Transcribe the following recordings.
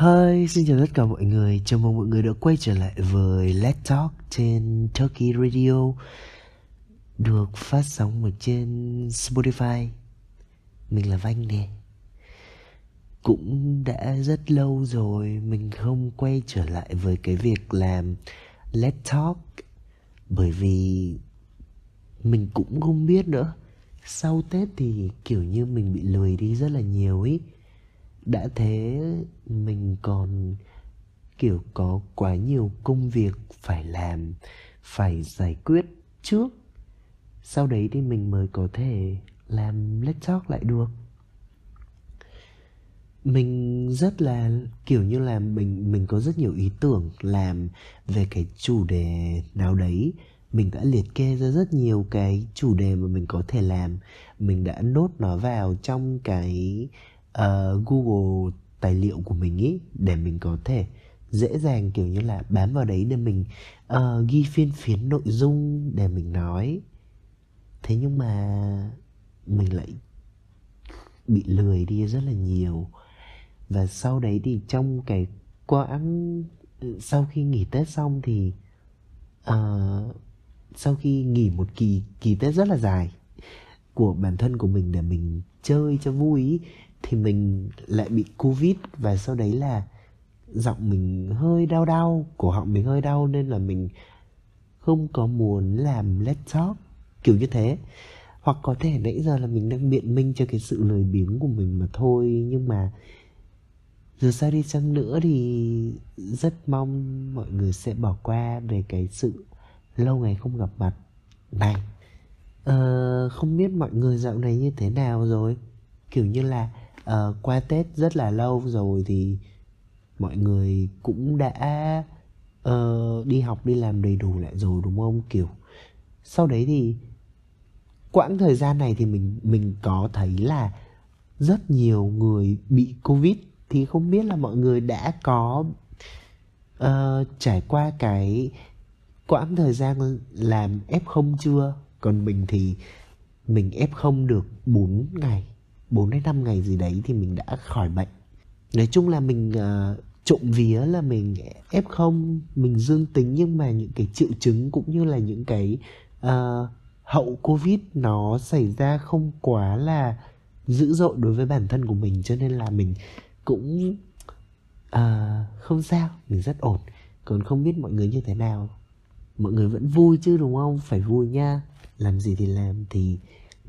Hi, xin chào tất cả mọi người. Chào mừng mọi người đã quay trở lại với Let's Talk trên Turkey Radio được phát sóng ở trên Spotify. Mình là Vanh nè. Cũng đã rất lâu rồi mình không quay trở lại với cái việc làm Let's Talk bởi vì mình cũng không biết nữa. Sau Tết thì kiểu như mình bị lười đi rất là nhiều ý đã thế, mình còn, kiểu, có quá nhiều công việc phải làm, phải giải quyết trước. Sau đấy thì mình mới có thể làm let's talk lại được. Mình rất là, kiểu như là mình mình có rất nhiều ý tưởng làm về cái chủ đề nào đấy. Mình đã liệt kê ra rất nhiều cái chủ đề mà mình có thể làm. Mình đã nốt nó vào trong cái uh, Google tài liệu của mình ý để mình có thể dễ dàng kiểu như là bám vào đấy để mình uh, ghi phiên phiến nội dung để mình nói. Thế nhưng mà mình lại bị lười đi rất là nhiều. Và sau đấy thì trong cái quãng ừ, sau khi nghỉ tết xong thì uh, sau khi nghỉ một kỳ kỳ tết rất là dài của bản thân của mình để mình chơi cho vui ý, thì mình lại bị covid và sau đấy là giọng mình hơi đau đau cổ họng mình hơi đau nên là mình không có muốn làm let's talk kiểu như thế. Hoặc có thể nãy giờ là mình đang biện minh cho cái sự lười biếng của mình mà thôi nhưng mà dù sao đi chăng nữa thì rất mong mọi người sẽ bỏ qua về cái sự lâu ngày không gặp mặt này. Ờ, không biết mọi người dạo này như thế nào rồi? Kiểu như là uh, qua tết rất là lâu rồi thì mọi người cũng đã uh, đi học đi làm đầy đủ lại rồi đúng không? Kiểu sau đấy thì quãng thời gian này thì mình mình có thấy là rất nhiều người bị covid. Thì không biết là mọi người đã có uh, trải qua cái quãng thời gian làm f0 chưa? Còn mình thì mình f0 được 4 ngày. 4 đến 5 ngày gì đấy thì mình đã khỏi bệnh. Nói chung là mình uh, trộm vía là mình F0 mình dương tính nhưng mà những cái triệu chứng cũng như là những cái uh, hậu Covid nó xảy ra không quá là dữ dội đối với bản thân của mình cho nên là mình cũng uh, không sao mình rất ổn. Còn không biết mọi người như thế nào. Mọi người vẫn vui chứ đúng không? Phải vui nha. Làm gì thì làm thì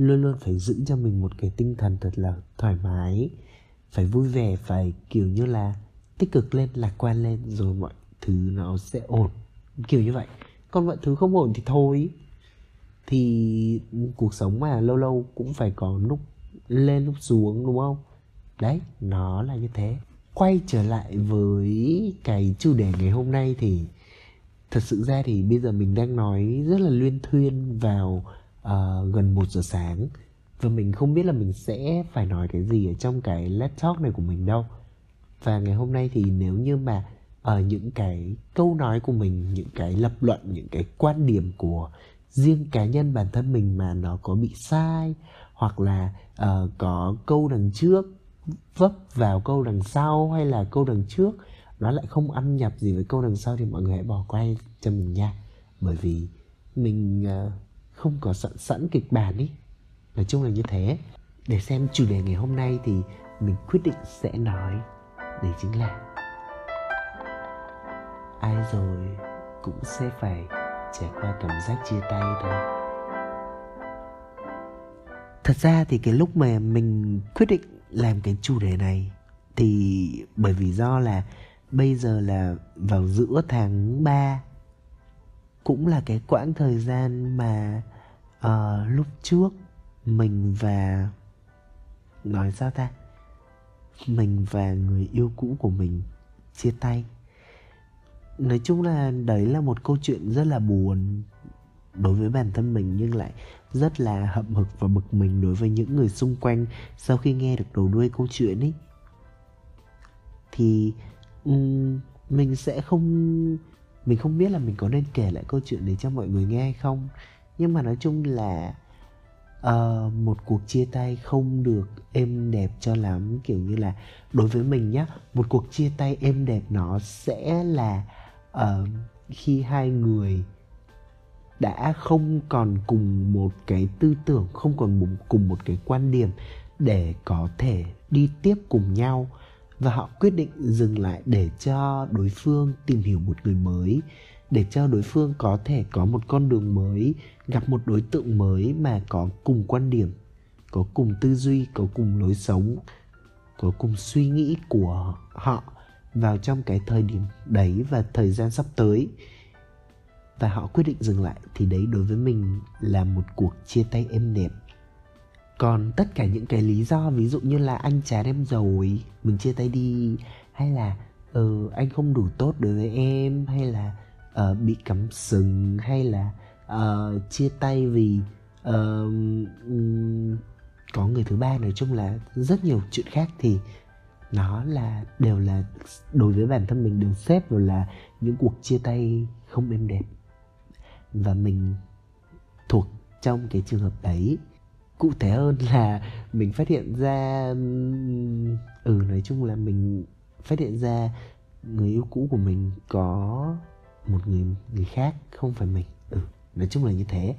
luôn luôn phải giữ cho mình một cái tinh thần thật là thoải mái, phải vui vẻ, phải kiểu như là tích cực lên, lạc quan lên, rồi mọi thứ nó sẽ ổn. Kiểu như vậy. Còn mọi thứ không ổn thì thôi. Thì cuộc sống mà lâu lâu cũng phải có lúc lên, lúc xuống, đúng không? Đấy, nó là như thế. Quay trở lại với cái chủ đề ngày hôm nay thì thật sự ra thì bây giờ mình đang nói rất là luyên thuyên vào uh, gần 1 giờ sáng. Và mình không biết là mình sẽ phải nói cái gì ở trong cái let's talk này của mình đâu. Và ngày hôm nay thì nếu như mà ở uh, những cái câu nói của mình những cái lập luận những cái quan điểm của riêng cá nhân bản thân mình mà nó có bị sai hoặc là uh, có câu đằng trước vấp vào câu đằng sau hay là câu đằng trước nó lại không ăn nhập gì với câu đằng sau thì mọi người hãy bỏ qua cho mình nha. Bởi vì mình uh, không có sẵn sẵn kịch bản ý. Nói chung là như thế. Để xem chủ đề ngày hôm nay thì mình quyết định sẽ nói đấy chính là ai rồi cũng sẽ phải trải qua cảm giác chia tay thôi. Thật ra thì cái lúc mà mình quyết định làm cái chủ đề này thì bởi vì do là bây giờ là vào giữa tháng 3 cũng là cái quãng thời gian mà uh, lúc trước mình và nói sao ta? Mình và người yêu cũ của mình chia tay. Nói chung là đấy là một câu chuyện rất là buồn đối với bản thân mình nhưng lại rất là hậm hực và bực mình đối với những người xung quanh sau khi nghe được đầu đuôi câu chuyện ấy. Thì um, mình sẽ không mình không biết là mình có nên kể lại câu chuyện đấy cho mọi người nghe hay không. Nhưng mà nói chung là uh, một cuộc chia tay không được êm đẹp cho lắm. Kiểu như là đối với mình nhá một cuộc chia tay êm đẹp nó sẽ là uh, khi hai người đã không còn cùng một cái tư tưởng không còn cùng một cái quan điểm để có thể đi tiếp cùng nhau và họ quyết định dừng lại để cho đối phương tìm hiểu một người mới, để cho đối phương có thể có một con đường mới, gặp một đối tượng mới mà có cùng quan điểm, có cùng tư duy, có cùng lối sống, có cùng suy nghĩ của họ vào trong cái thời điểm đấy và thời gian sắp tới. Và họ quyết định dừng lại thì đấy đối với mình là một cuộc chia tay êm đẹp còn tất cả những cái lý do ví dụ như là anh chán em rồi mình chia tay đi hay là ờ anh không đủ tốt đối với em hay là uh, bị cắm sừng hay là uh, chia tay vì uh, um, có người thứ ba. Nói chung là rất nhiều chuyện khác thì nó là đều là đối với bản thân mình đều xếp vào là những cuộc chia tay không êm đẹp. Và mình thuộc trong cái trường hợp đấy cụ thể hơn là mình phát hiện ra ừ nói chung là mình phát hiện ra người yêu cũ của mình có một người người khác không phải mình. Ừ nói chung là như thế.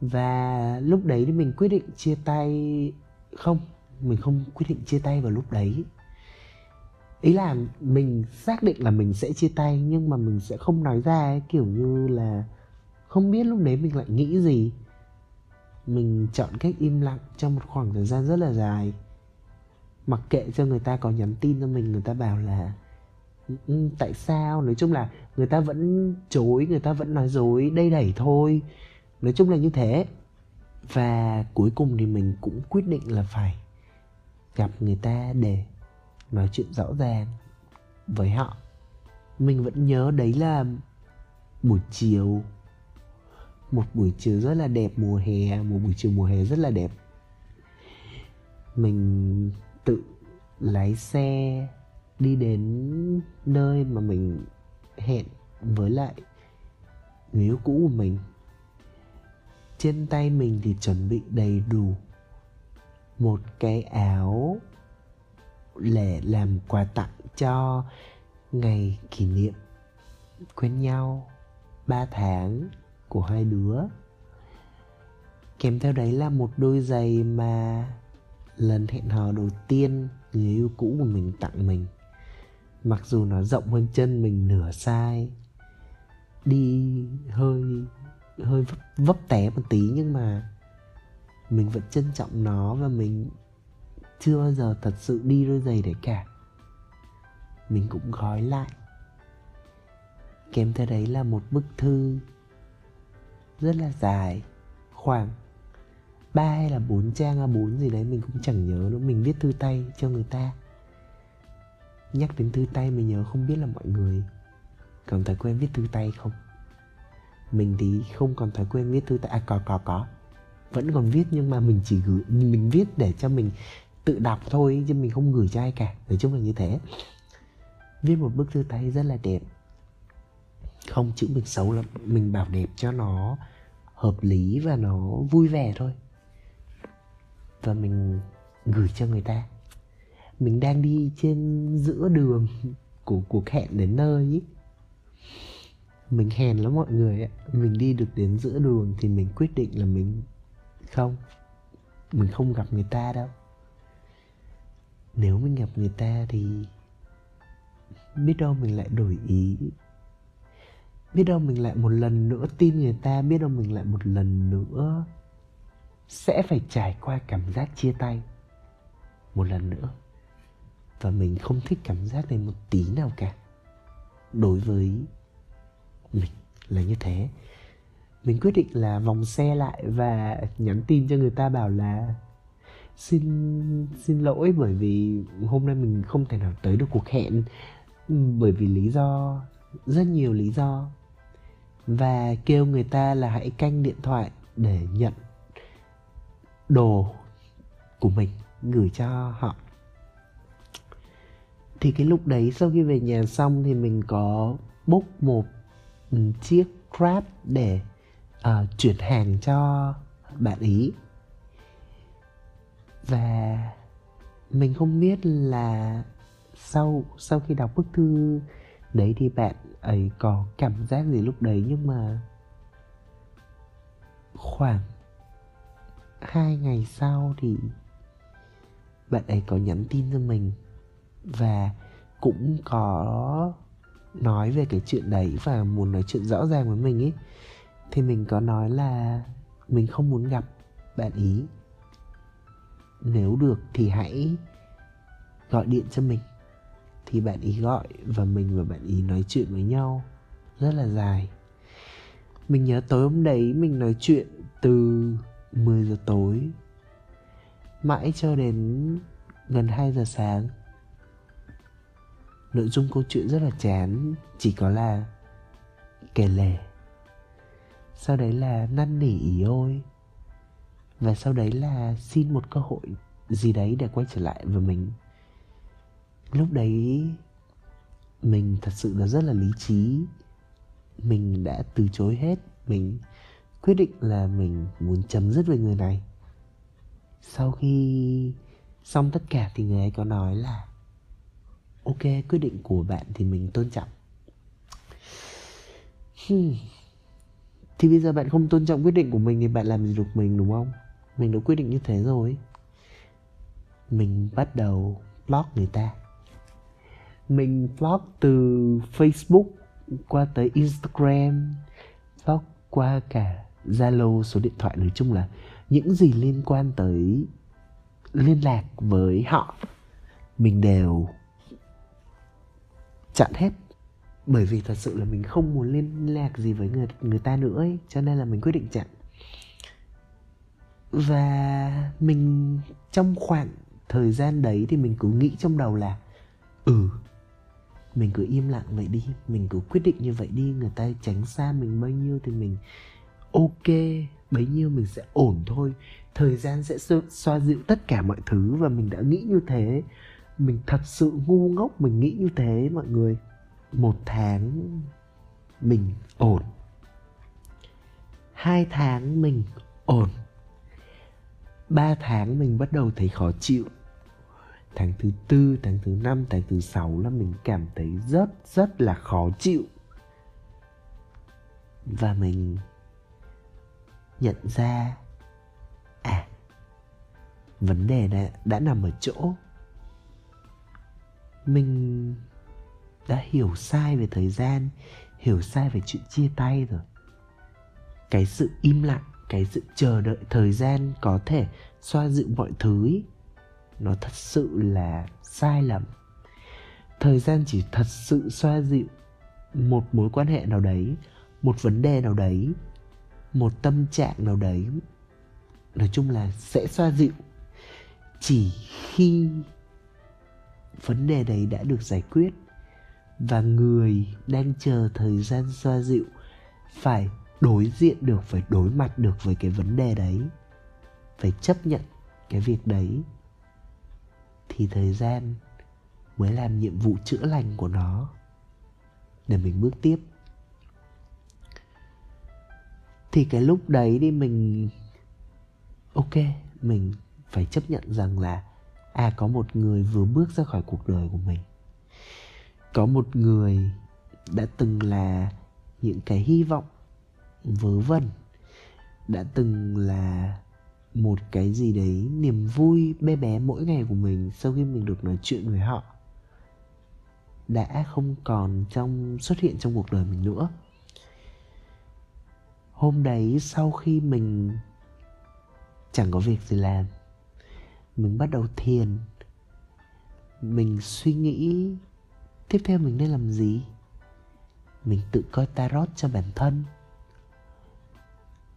Và lúc đấy thì mình quyết định chia tay không mình không quyết định chia tay vào lúc đấy. Ý là mình xác định là mình sẽ chia tay nhưng mà mình sẽ không nói ra ấy, kiểu như là không biết lúc đấy mình lại nghĩ gì mình chọn cách im lặng trong một khoảng thời gian rất là dài. Mặc kệ cho người ta có nhắn tin cho mình, người ta bảo là ừ, ừ, tại sao? Nói chung là người ta vẫn chối, người ta vẫn nói dối đây đẩy thôi. Nói chung là như thế. Và cuối cùng thì mình cũng quyết định là phải gặp người ta để nói chuyện rõ ràng với họ. Mình vẫn nhớ đấy là buổi chiều một buổi chiều rất là đẹp, mùa hè, một buổi chiều mùa hè rất là đẹp. Mình tự lái xe đi đến nơi mà mình hẹn với lại người yêu cũ của mình. Trên tay mình thì chuẩn bị đầy đủ một cái áo để làm quà tặng cho ngày kỷ niệm quen nhau 3 tháng của hai đứa. Kèm theo đấy là một đôi giày mà lần hẹn hò đầu tiên người yêu cũ của mình tặng mình. Mặc dù nó rộng hơn chân mình nửa sai đi hơi hơi vấp, vấp té một tí nhưng mà mình vẫn trân trọng nó và mình chưa bao giờ thật sự đi đôi giày đấy cả. Mình cũng gói lại. Kèm theo đấy là một bức thư rất là dài. Khoảng ba hay là bốn trang a bốn gì đấy mình cũng chẳng nhớ nữa. Mình viết thư tay cho người ta. Nhắc đến thư tay mình nhớ không biết là mọi người còn thói quen viết thư tay không? Mình thì không còn thói quen viết thư tay. À có có có. Vẫn còn viết nhưng mà mình chỉ gửi, mình viết để cho mình tự đọc thôi, chứ mình không gửi cho ai cả. Nói chung là như thế. Viết một bức thư tay rất là đẹp. Không chữ mình xấu lắm. Mình bảo đẹp cho nó hợp lý và nó vui vẻ thôi. Và mình gửi cho người ta. Mình đang đi trên giữa đường của cuộc hẹn đến nơi ý. mình hèn lắm mọi người ạ. Mình đi được đến giữa đường thì mình quyết định là mình không. Mình không gặp người ta đâu. Nếu mình gặp người ta thì biết đâu mình lại đổi ý biết đâu mình lại một lần nữa tin người ta, biết đâu mình lại một lần nữa sẽ phải trải qua cảm giác chia tay. Một lần nữa. Và mình không thích cảm giác này một tí nào cả. Đối với mình là như thế. Mình quyết định là vòng xe lại và nhắn tin cho người ta bảo là xin xin lỗi bởi vì hôm nay mình không thể nào tới được cuộc hẹn. Bởi vì lý do, rất nhiều lý do và kêu người ta là hãy canh điện thoại để nhận đồ của mình gửi cho họ. Thì cái lúc đấy sau khi về nhà xong thì mình có bốc một chiếc grab để uh, chuyển hàng cho bạn ý. Và mình không biết là sau sau khi đọc bức thư đấy thì bạn ấy có cảm giác gì lúc đấy? Nhưng mà khoảng hai ngày sau thì bạn ấy có nhắn tin cho mình và cũng có nói về cái chuyện đấy và muốn nói chuyện rõ ràng với mình ấy thì mình có nói là mình không muốn gặp bạn ý. Nếu được thì hãy gọi điện cho mình thì bạn ý gọi và mình và bạn ý nói chuyện với nhau. Rất là dài. Mình nhớ tối hôm đấy mình nói chuyện từ 10 giờ tối, mãi cho đến gần 2 giờ sáng. Nội dung câu chuyện rất là chán, chỉ có là kể lể. Sau đấy là năn nỉ ý ôi. Và sau đấy là xin một cơ hội gì đấy để quay trở lại với mình lúc đấy, mình thật sự là rất là lý trí. Mình đã từ chối hết. Mình quyết định là mình muốn chấm dứt với người này. Sau khi xong tất cả thì người ấy có nói là, ok, quyết định của bạn thì mình tôn trọng. Hmm. thì bây giờ bạn không tôn trọng quyết định của mình thì bạn làm gì được mình, đúng không? Mình đã quyết định như thế rồi. Mình bắt đầu block người ta mình vlog từ facebook qua tới instagram, vlog qua cả zalo, số điện thoại nói chung là những gì liên quan tới liên lạc với họ, mình đều chặn hết. Bởi vì thật sự là mình không muốn liên lạc gì với người người ta nữa ấy, cho nên là mình quyết định chặn. Và mình trong khoảng thời gian đấy thì mình cứ nghĩ trong đầu là ừ mình cứ im lặng vậy đi, mình cứ quyết định như vậy đi, người ta tránh xa mình bao nhiêu thì mình ok, bấy nhiêu mình sẽ ổn thôi. Thời gian sẽ xoa dịu tất cả mọi thứ và mình đã nghĩ như thế. Mình thật sự ngu ngốc mình nghĩ như thế, mọi người. Một tháng mình ổn. Hai tháng mình ổn. Ba tháng mình bắt đầu thấy khó chịu tháng thứ tư tháng thứ năm tháng thứ sáu là mình cảm thấy rất rất là khó chịu. Và mình nhận ra à vấn đề này đã nằm ở chỗ mình đã hiểu sai về thời gian hiểu sai về chuyện chia tay rồi. Cái sự im lặng cái sự chờ đợi thời gian có thể xoa dịu mọi thứ ý, nó thật sự là sai lầm. Thời gian chỉ thật sự xoa dịu một mối quan hệ nào đấy, một vấn đề nào đấy, một tâm trạng nào đấy, nói chung là sẽ xoa dịu. Chỉ khi vấn đề đấy đã được giải quyết và người đang chờ thời gian xoa dịu phải đối diện được, phải đối mặt được với cái vấn đề đấy, phải chấp nhận cái việc đấy thì thời gian mới làm nhiệm vụ chữa lành của nó. Để mình bước tiếp. Thì cái lúc đấy đi mình, ok, mình phải chấp nhận rằng là à có một người vừa bước ra khỏi cuộc đời của mình. Có một người đã từng là những cái hy vọng vớ vẩn, đã từng là một cái gì đấy niềm vui bé bé mỗi ngày của mình sau khi mình được nói chuyện với họ đã không còn trong, xuất hiện trong cuộc đời mình nữa. Hôm đấy sau khi mình chẳng có việc gì làm, mình bắt đầu thiền, mình suy nghĩ tiếp theo mình nên làm gì? Mình tự coi tarot cho bản thân.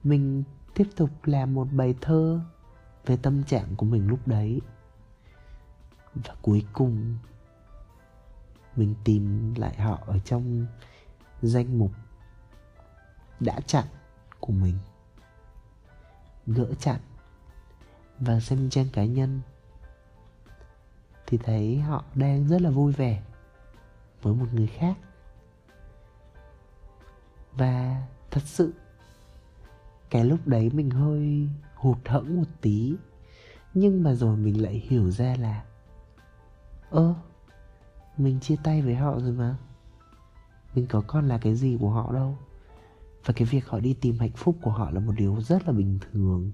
Mình tiếp tục làm một bài thơ về tâm trạng của mình lúc đấy. Và cuối cùng, mình tìm lại họ ở trong danh mục đã chặn của mình. Gỡ chặn và xem trang cá nhân thì thấy họ đang rất là vui vẻ với một người khác. Và thật sự cái lúc đấy mình hơi hụt hẫng một tí. Nhưng mà rồi mình lại hiểu ra là, ơ, mình chia tay với họ rồi mà. Mình có còn là cái gì của họ đâu. Và cái việc họ đi tìm hạnh phúc của họ là một điều rất là bình thường.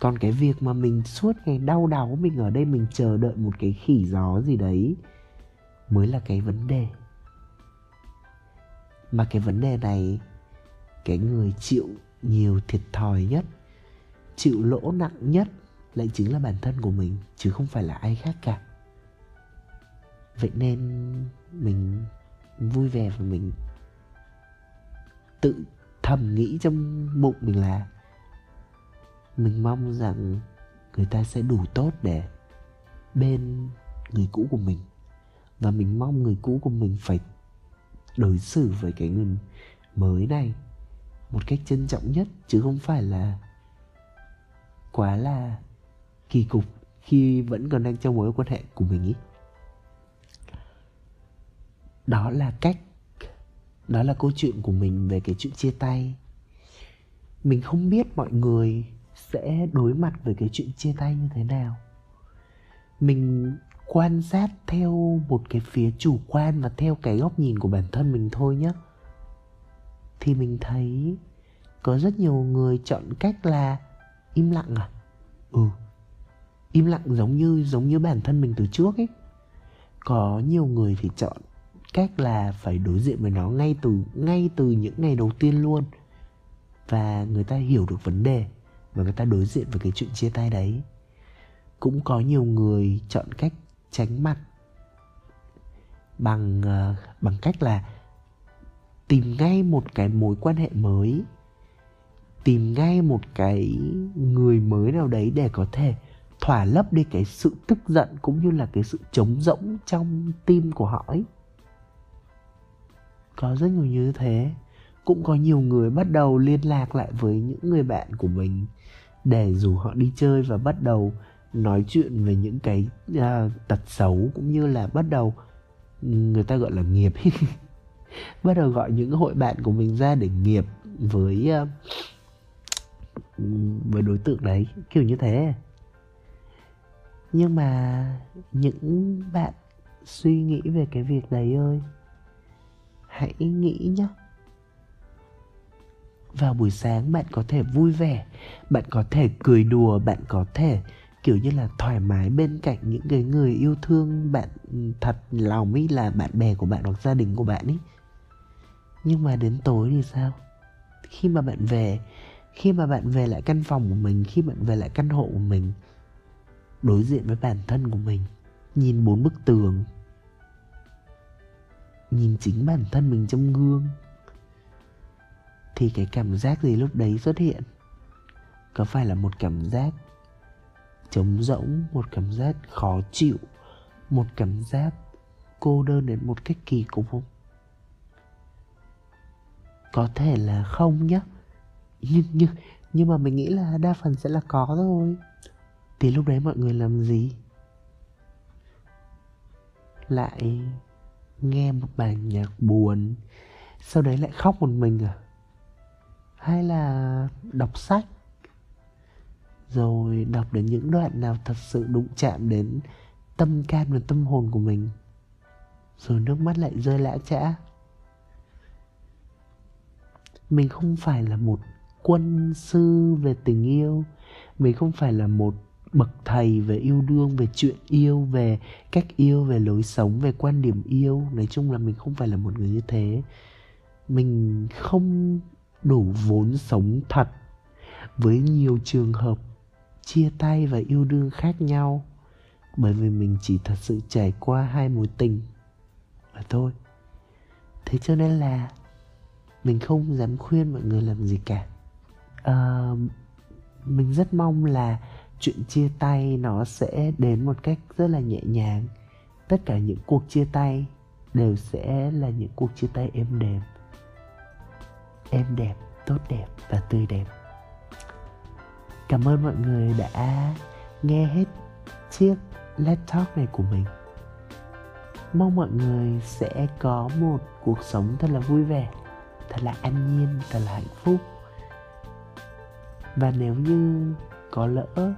Còn cái việc mà mình suốt ngày đau đáu, mình ở đây mình chờ đợi một cái khỉ gió gì đấy mới là cái vấn đề. Mà cái vấn đề này cái người chịu nhiều thiệt thòi nhất, chịu lỗ nặng nhất lại chính là bản thân của mình, chứ không phải là ai khác cả. Vậy nên mình vui vẻ và mình tự thầm nghĩ trong bụng mình là mình mong rằng người ta sẽ đủ tốt để bên người cũ của mình. Và mình mong người cũ của mình phải đối xử với cái người mới này một cách trân trọng nhất, chứ không phải là quá là kỳ cục khi vẫn còn đang trong mối quan hệ của mình ý. Đó là cách, đó là câu chuyện của mình về cái chuyện chia tay. Mình không biết mọi người sẽ đối mặt với cái chuyện chia tay như thế nào. Mình quan sát theo một cái phía chủ quan và theo cái góc nhìn của bản thân mình thôi nhé thì mình thấy có rất nhiều người chọn cách là im lặng à? Ừ im lặng giống như giống như bản thân mình từ trước ấy. Có nhiều người thì chọn cách là phải đối diện với nó ngay từ ngay từ những ngày đầu tiên luôn. Và người ta hiểu được vấn đề và người ta đối diện với cái chuyện chia tay đấy. Cũng có nhiều người chọn cách tránh mặt bằng uh, bằng cách là tìm ngay một cái mối quan hệ mới tìm ngay một cái người mới nào đấy để có thể thỏa lấp đi cái sự tức giận cũng như là cái sự trống rỗng trong tim của họ ấy. Có rất nhiều như thế. Cũng có nhiều người bắt đầu liên lạc lại với những người bạn của mình để rủ họ đi chơi và bắt đầu nói chuyện về những cái uh, tật xấu cũng như là bắt đầu người ta gọi là nghiệp. bắt đầu gọi những hội bạn của mình ra để nghiệp với ờ, với đối tượng đấy, kiểu như thế. Nhưng mà những bạn suy nghĩ về cái việc đấy ơi, hãy nghĩ nhé vào buổi sáng bạn có thể vui vẻ, bạn có thể cười đùa, bạn có thể, kiểu như là, thoải mái bên cạnh những cái người yêu thương bạn thật lòng ý là bạn bè của bạn hoặc gia đình của bạn ý nhưng mà đến tối thì sao? Khi mà bạn về, khi mà bạn về lại căn phòng của mình, khi bạn về lại căn hộ của mình, đối diện với bản thân của mình, nhìn bốn bức tường, nhìn chính bản thân mình trong gương, thì cái cảm giác gì lúc đấy xuất hiện? Có phải là một cảm giác trống rỗng, một cảm giác khó chịu, một cảm giác cô đơn đến một cách kỳ cục không? Có thể là không nhá. Nhưng nhưng nhưng mà mình nghĩ là đa phần sẽ là có thôi. Thì lúc đấy mọi người làm gì? Lại nghe một bài nhạc buồn, sau đấy lại khóc một mình à? Hay là đọc sách? Rồi đọc đến những đoạn nào thật sự đụng chạm đến tâm can và tâm hồn của mình? Rồi nước mắt lại rơi lã chã mình không phải là một quân sư về tình yêu. Mình không phải là một bậc thầy về yêu đương, về chuyện yêu, về cách yêu, về lối sống, về quan điểm yêu. Nói chung là mình không phải là một người như thế. Mình không đủ vốn sống thật. Với nhiều trường hợp, chia tay và yêu đương khác nhau. Bởi vì mình chỉ thật sự trải qua hai mối tình. Và thôi. Thế cho nên là mình không dám khuyên mọi người làm gì cả. À, mình rất mong là chuyện chia tay nó sẽ đến một cách rất là nhẹ nhàng. Tất cả những cuộc chia tay đều sẽ là những cuộc chia tay êm đềm. Êm đẹp tốt đẹp và tươi đẹp. Cảm ơn mọi người đã nghe hết chiếc let Talk này của mình. Mong mọi người sẽ có một cuộc sống thật là vui vẻ thật là an nhiên, thật là hạnh phúc. Và nếu như có lỡ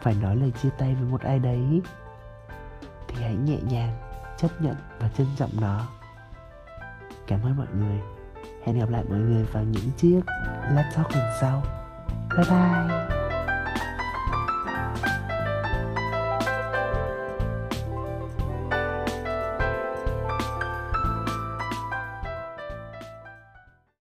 phải nói lời chia tay với một ai đấy, thì hãy nhẹ nhàng chấp nhận và trân trọng nó. Cảm ơn mọi người. Hẹn gặp lại mọi người vào những chiếc laptop lần sau. Bye bye.